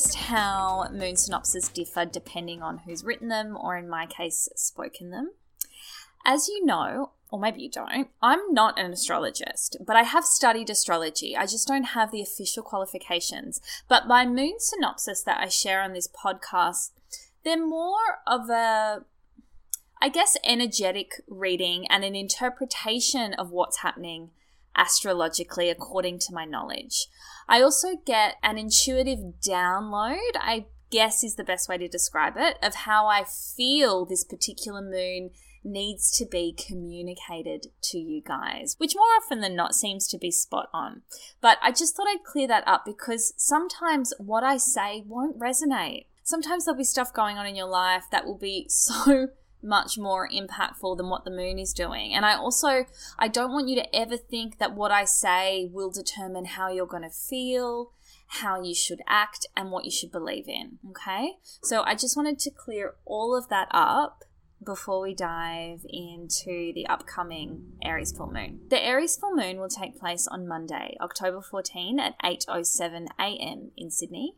Noticed how moon synopses differ depending on who's written them, or in my case, spoken them? As you know, or maybe you don't, I'm not an astrologist, but I have studied astrology. I just don't have the official qualifications. But my moon synopsis that I share on this podcast, they're more of a I guess, energetic reading and an interpretation of what's happening astrologically according to my knowledge. I also get an intuitive download, I guess is the best way to describe it, of how I feel this particular moon needs to be communicated to you guys, which more often than not seems to be spot on. But I just thought I'd clear that up because sometimes what I say won't resonate. Sometimes there'll be stuff going on in your life that will be so much more impactful than what the moon is doing. And I also I don't want you to ever think that what I say will determine how you're going to feel, how you should act and what you should believe in, okay? So I just wanted to clear all of that up before we dive into the upcoming Aries full moon. The Aries full moon will take place on Monday, October 14 at 8:07 a.m. in Sydney.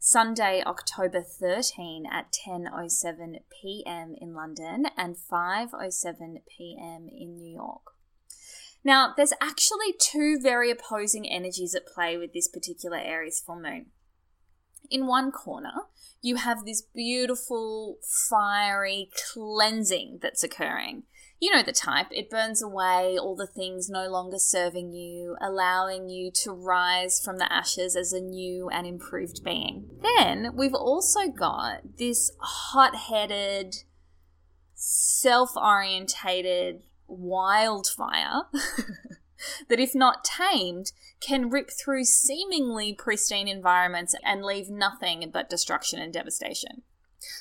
Sunday, October 13 at 10:07 p.m. in London and 5:07 p.m. in New York. Now, there's actually two very opposing energies at play with this particular Aries full moon. In one corner, you have this beautiful, fiery cleansing that's occurring. You know the type. It burns away all the things no longer serving you, allowing you to rise from the ashes as a new and improved being. Then we've also got this hot headed, self orientated wildfire that, if not tamed, can rip through seemingly pristine environments and leave nothing but destruction and devastation.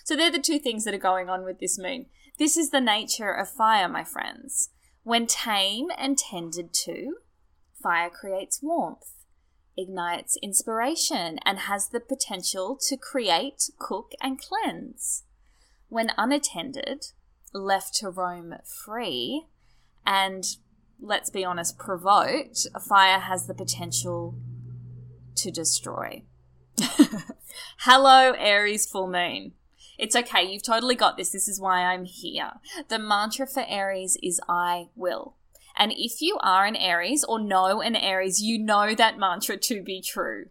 So, they're the two things that are going on with this moon. This is the nature of fire, my friends. When tame and tended to, fire creates warmth, ignites inspiration, and has the potential to create, cook, and cleanse. When unattended, left to roam free, and let's be honest, provoked, fire has the potential to destroy. Hello, Aries full moon. It's okay, you've totally got this. This is why I'm here. The mantra for Aries is I will. And if you are an Aries or know an Aries, you know that mantra to be true.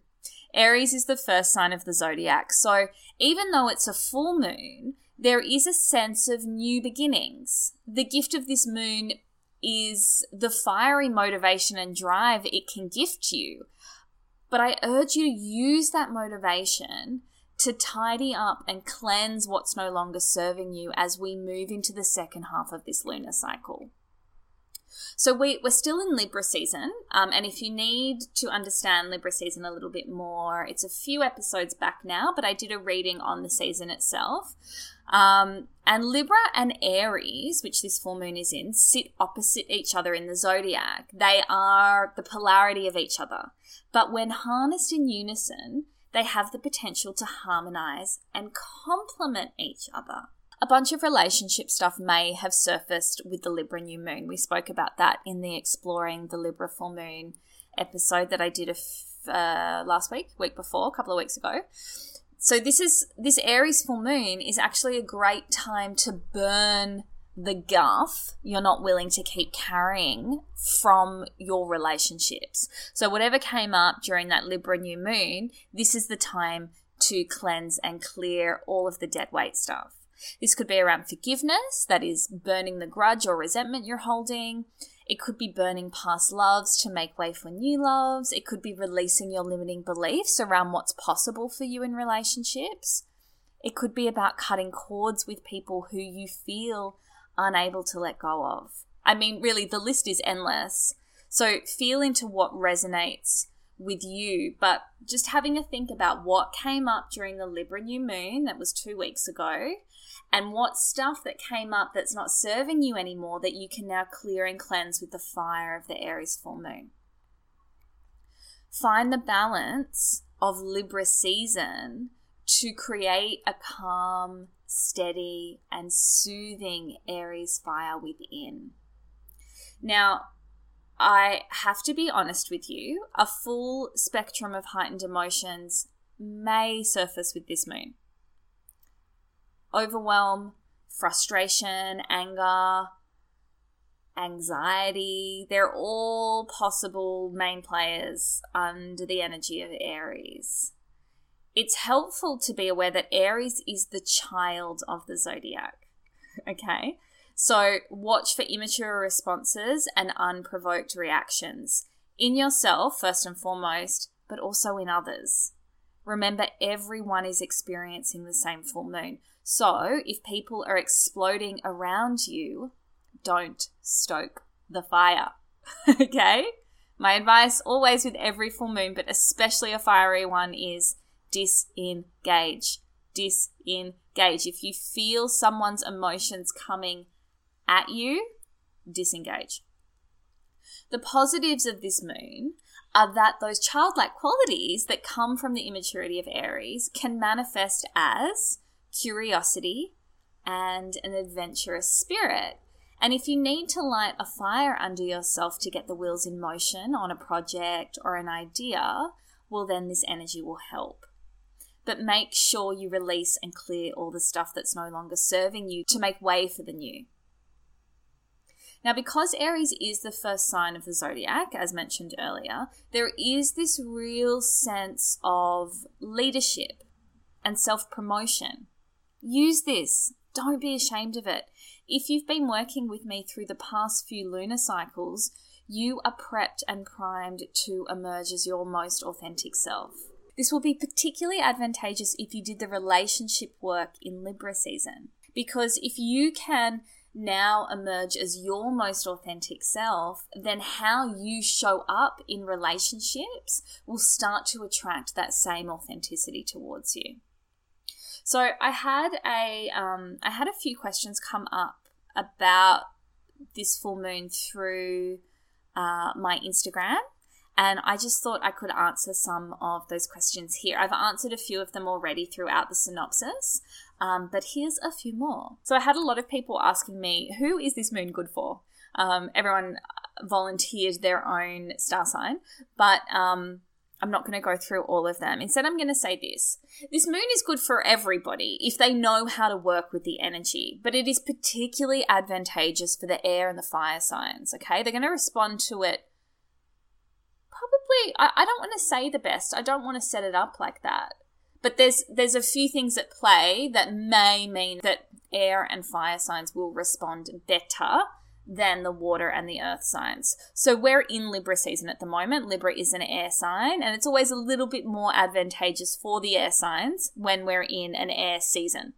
Aries is the first sign of the zodiac. So even though it's a full moon, there is a sense of new beginnings. The gift of this moon is the fiery motivation and drive it can gift you. But I urge you to use that motivation to tidy up and cleanse what's no longer serving you as we move into the second half of this lunar cycle. So we, we're still in Libra season, um, and if you need to understand Libra season a little bit more, it's a few episodes back now, but I did a reading on the season itself. Um, and Libra and Aries, which this full moon is in, sit opposite each other in the zodiac. They are the polarity of each other. But when harnessed in unison, they have the potential to harmonize and complement each other. A bunch of relationship stuff may have surfaced with the Libra new moon. We spoke about that in the Exploring the Libra full moon episode that I did a f- uh, last week, week before, a couple of weeks ago. So this is this Aries full moon is actually a great time to burn the guff you're not willing to keep carrying from your relationships. So, whatever came up during that Libra new moon, this is the time to cleanse and clear all of the dead weight stuff. This could be around forgiveness, that is, burning the grudge or resentment you're holding. It could be burning past loves to make way for new loves. It could be releasing your limiting beliefs around what's possible for you in relationships. It could be about cutting cords with people who you feel unable to let go of. I mean, really, the list is endless. So feel into what resonates with you, but just having a think about what came up during the Libra new moon that was two weeks ago, and what stuff that came up that's not serving you anymore that you can now clear and cleanse with the fire of the Aries full moon. Find the balance of Libra season to create a calm, steady, and soothing Aries fire within. Now, I have to be honest with you, a full spectrum of heightened emotions may surface with this moon. Overwhelm, frustration, anger, anxiety, they're all possible main players under the energy of Aries it's helpful to be aware that Aries is the child of the zodiac. Okay? So watch for immature responses and unprovoked reactions in yourself, first and foremost, but also in others. Remember, everyone is experiencing the same full moon. So if people are exploding around you, don't stoke the fire. okay? My advice always with every full moon, but especially a fiery one, is disengage. Disengage. If you feel someone's emotions coming at you, disengage. The positives of this moon are that those childlike qualities that come from the immaturity of Aries can manifest as curiosity and an adventurous spirit. And if you need to light a fire under yourself to get the wheels in motion on a project or an idea, well, then this energy will help but make sure you release and clear all the stuff that's no longer serving you to make way for the new. Now, because Aries is the first sign of the zodiac, as mentioned earlier, there is this real sense of leadership and self promotion. Use this, don't be ashamed of it. If you've been working with me through the past few lunar cycles, you are prepped and primed to emerge as your most authentic self. This will be particularly advantageous if you did the relationship work in Libra season. Because if you can now emerge as your most authentic self, then how you show up in relationships will start to attract that same authenticity towards you. So I had a um, I had a few questions come up about this full moon through uh, my Instagram. And I just thought I could answer some of those questions here. I've answered a few of them already throughout the synopsis, um, but here's a few more. So I had a lot of people asking me, who is this moon good for? Um, everyone volunteered their own star sign, but um, I'm not going to go through all of them. Instead, I'm going to say this. This moon is good for everybody if they know how to work with the energy, but it is particularly advantageous for the air and the fire signs, okay? They're going to respond to it probably I, I don't want to say the best. I don't want to set it up like that. But there's there's a few things at play that may mean that air and fire signs will respond better than the water and the earth signs. So we're in Libra season at the moment. Libra is an air sign, and it's always a little bit more advantageous for the air signs when we're in an air season.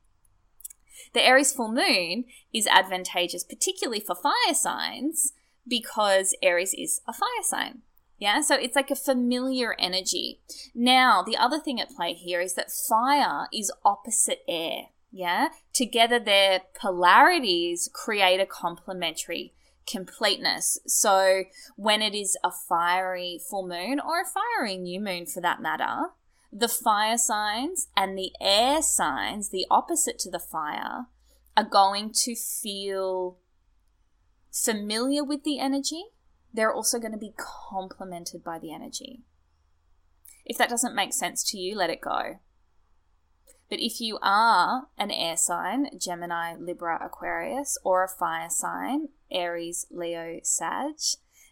The Aries full moon is advantageous, particularly for fire signs, because Aries is a fire sign. Yeah, so it's like a familiar energy. Now, the other thing at play here is that fire is opposite air. Yeah, together their polarities create a complementary completeness. So, when it is a fiery full moon or a fiery new moon for that matter, the fire signs and the air signs, the opposite to the fire, are going to feel familiar with the energy they're also going to be complemented by the energy. If that doesn't make sense to you, let it go. But if you are an air sign, Gemini, Libra, Aquarius, or a fire sign, Aries, Leo, Sag,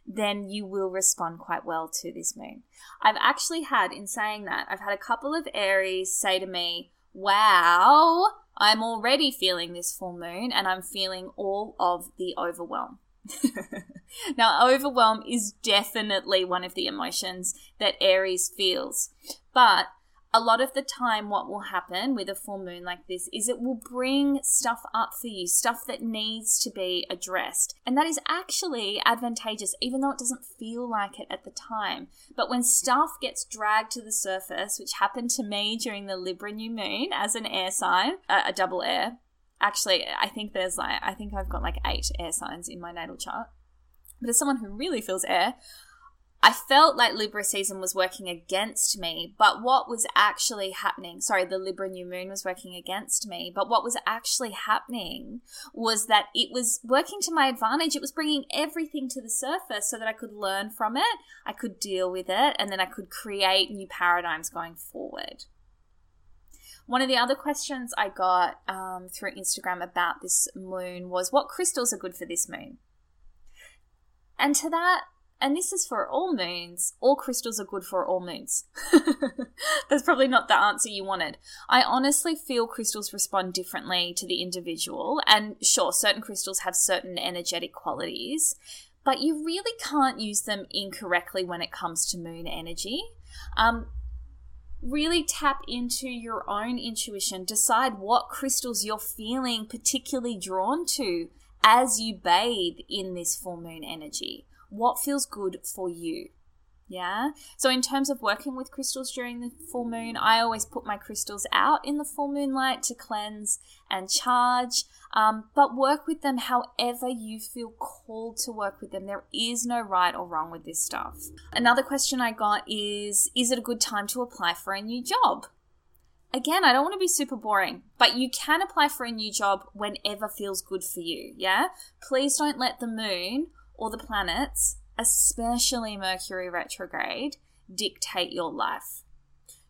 then you will respond quite well to this moon. I've actually had, in saying that, I've had a couple of Aries say to me, Wow, I'm already feeling this full moon and I'm feeling all of the overwhelm. now, overwhelm is definitely one of the emotions that Aries feels, but a lot of the time, what will happen with a full moon like this is it will bring stuff up for you, stuff that needs to be addressed. And that is actually advantageous, even though it doesn't feel like it at the time. But when stuff gets dragged to the surface, which happened to me during the Libra new moon as an air sign, uh, a double air, actually, I think there's like, I think I've got like eight air signs in my natal chart. But as someone who really feels air, I felt like Libra season was working against me, but what was actually happening, sorry, the Libra new moon was working against me, but what was actually happening was that it was working to my advantage. It was bringing everything to the surface so that I could learn from it, I could deal with it, and then I could create new paradigms going forward. One of the other questions I got um, through Instagram about this moon was what crystals are good for this moon? And to that, and this is for all moons, all crystals are good for all moons. That's probably not the answer you wanted. I honestly feel crystals respond differently to the individual, and sure, certain crystals have certain energetic qualities, but you really can't use them incorrectly when it comes to moon energy. Um, really tap into your own intuition, decide what crystals you're feeling particularly drawn to as you bathe in this full moon energy what feels good for you. Yeah. So, in terms of working with crystals during the full moon, I always put my crystals out in the full moonlight to cleanse and charge. Um, but work with them however you feel called to work with them. There is no right or wrong with this stuff. Another question I got is Is it a good time to apply for a new job? Again, I don't want to be super boring, but you can apply for a new job whenever feels good for you. Yeah. Please don't let the moon or the planets, especially Mercury retrograde, dictate your life.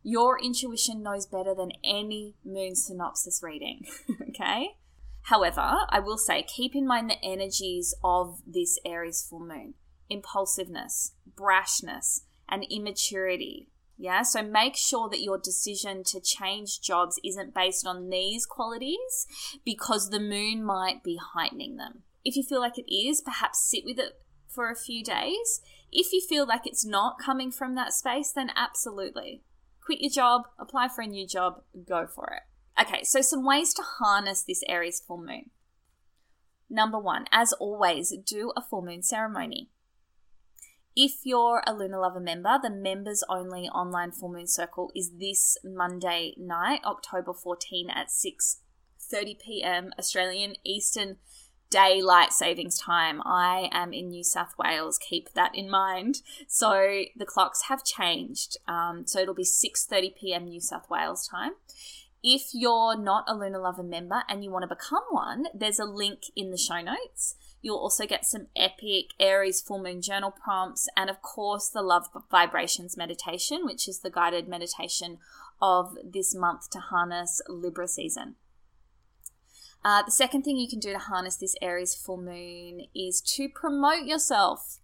Your intuition knows better than any moon synopsis reading, okay? However, I will say keep in mind the energies of this Aries full moon impulsiveness, brashness, and immaturity. Yeah, so make sure that your decision to change jobs isn't based on these qualities because the moon might be heightening them. If you feel like it is, perhaps sit with it for a few days. If you feel like it's not coming from that space, then absolutely. Quit your job, apply for a new job, go for it. Okay, so some ways to harness this Aries full moon. Number one, as always, do a full moon ceremony. If you're a Lunar Lover member, the members only online full moon circle is this Monday night, October 14 at 6:30 p.m. Australian Eastern daylight savings time. I am in New South Wales. Keep that in mind. So the clocks have changed. Um, so it'll be 6:30 p.m. New South Wales time. If you're not a Lunar Lover member and you want to become one, there's a link in the show notes. You'll also get some epic Aries full moon journal prompts and, of course, the Love Vibrations meditation, which is the guided meditation of this month to harness Libra season. Uh, the second thing you can do to harness this Aries full moon is to promote yourself.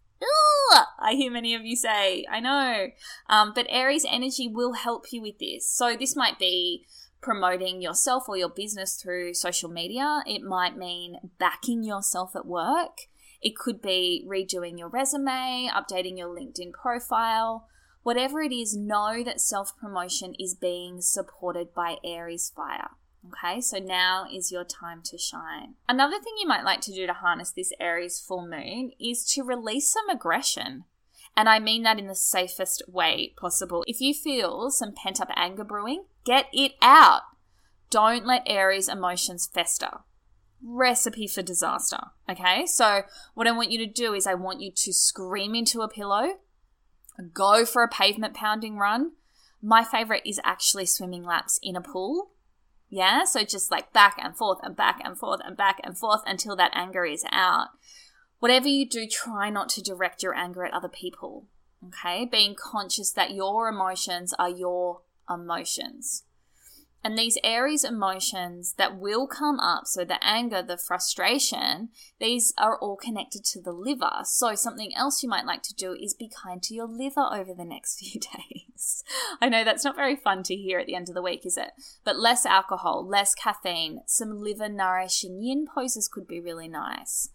I hear many of you say, I know. Um, but Aries energy will help you with this. So this might be promoting yourself or your business through social media. It might mean backing yourself at work. It could be redoing your resume, updating your LinkedIn profile. Whatever it is, know that self promotion is being supported by Aries fire. Okay, so now is your time to shine. Another thing you might like to do to harness this Aries full moon is to release some aggression. And I mean that in the safest way possible. If you feel some pent up anger brewing, get it out. Don't let Aries emotions fester. Recipe for disaster. Okay, so what I want you to do is I want you to scream into a pillow, go for a pavement pounding run. My favorite is actually swimming laps in a pool yeah. So just like back and forth and back and forth and back and forth until that anger is out. Whatever you do, try not to direct your anger at other people. Okay. Being conscious that your emotions are your emotions. And these Aries emotions that will come up, so the anger, the frustration, these are all connected to the liver. So, something else you might like to do is be kind to your liver over the next few days. I know that's not very fun to hear at the end of the week, is it? But less alcohol, less caffeine, some liver nourishing yin poses could be really nice.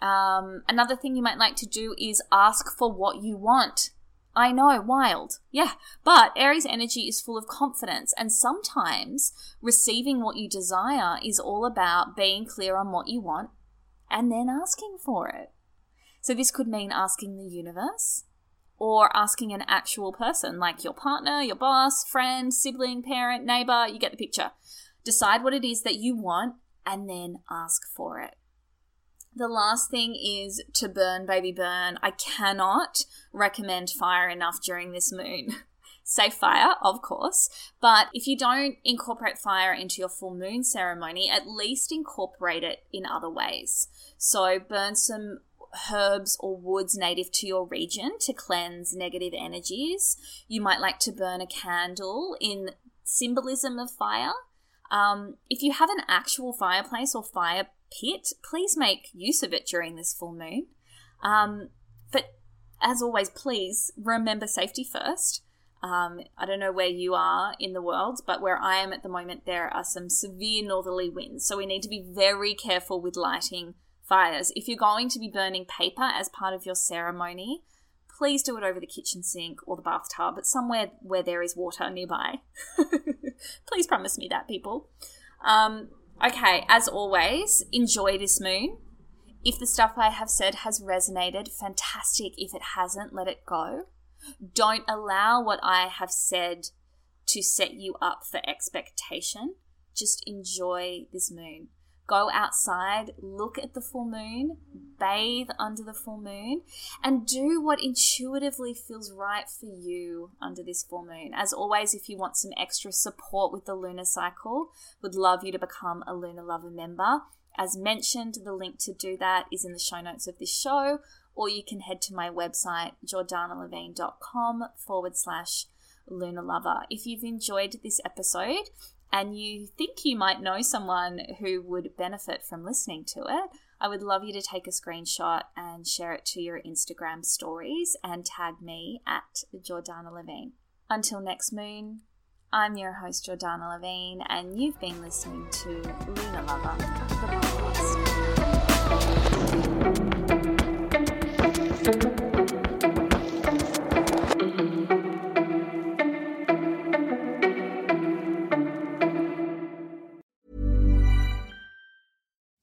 Um, another thing you might like to do is ask for what you want. I know, wild. Yeah. But Aries energy is full of confidence, and sometimes receiving what you desire is all about being clear on what you want and then asking for it. So, this could mean asking the universe or asking an actual person like your partner, your boss, friend, sibling, parent, neighbor. You get the picture. Decide what it is that you want and then ask for it. The last thing is to burn, baby, burn. I cannot recommend fire enough during this moon. Safe fire, of course, but if you don't incorporate fire into your full moon ceremony, at least incorporate it in other ways. So, burn some herbs or woods native to your region to cleanse negative energies. You might like to burn a candle in symbolism of fire. Um, if you have an actual fireplace or fire pit, please make use of it during this full moon. Um, but as always, please remember safety first. Um, I don't know where you are in the world, but where I am at the moment, there are some severe northerly winds. So we need to be very careful with lighting fires. If you're going to be burning paper as part of your ceremony, please do it over the kitchen sink or the bathtub, but somewhere where there is water nearby. please promise me that, people. Um, Okay, as always, enjoy this moon. If the stuff I have said has resonated, fantastic. If it hasn't, let it go. Don't allow what I have said to set you up for expectation. Just enjoy this moon. Go outside, look at the full moon, bathe under the full moon, and do what intuitively feels right for you under this full moon. As always, if you want some extra support with the lunar cycle, would love you to become a Lunar Lover member. As mentioned, the link to do that is in the show notes of this show, or you can head to my website, jordanalevine.com forward slash lunar lover. If you've enjoyed this episode, and you think you might know someone who would benefit from listening to it, I would love you to take a screenshot and share it to your Instagram stories and tag me at Jordana Levine. Until next moon, I'm your host, Jordana Levine, and you've been listening to Lunar Lover,